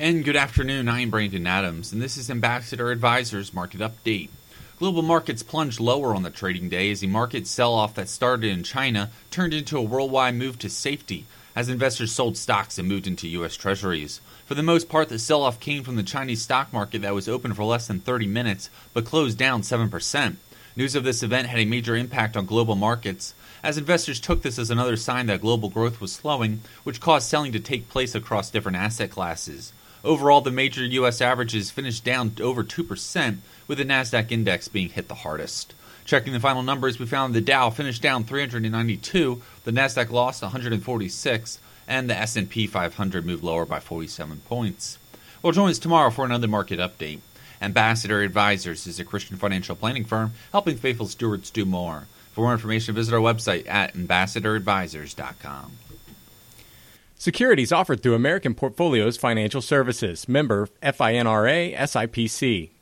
And good afternoon. I'm Brandon Adams, and this is Ambassador Advisors Market Update. Global markets plunged lower on the trading day as the market sell off that started in China turned into a worldwide move to safety as investors sold stocks and moved into U.S. Treasuries. For the most part, the sell off came from the Chinese stock market that was open for less than 30 minutes but closed down 7%. News of this event had a major impact on global markets, as investors took this as another sign that global growth was slowing, which caused selling to take place across different asset classes. Overall, the major U.S. averages finished down over 2%, with the NASDAQ index being hit the hardest. Checking the final numbers, we found the Dow finished down 392, the Nasdaq lost 146, and the S&P 500 moved lower by 47 points. Well, join us tomorrow for another market update. Ambassador Advisors is a Christian financial planning firm helping faithful stewards do more. For more information, visit our website at ambassadoradvisors.com. Securities offered through American Portfolios Financial Services, member FINRA SIPC.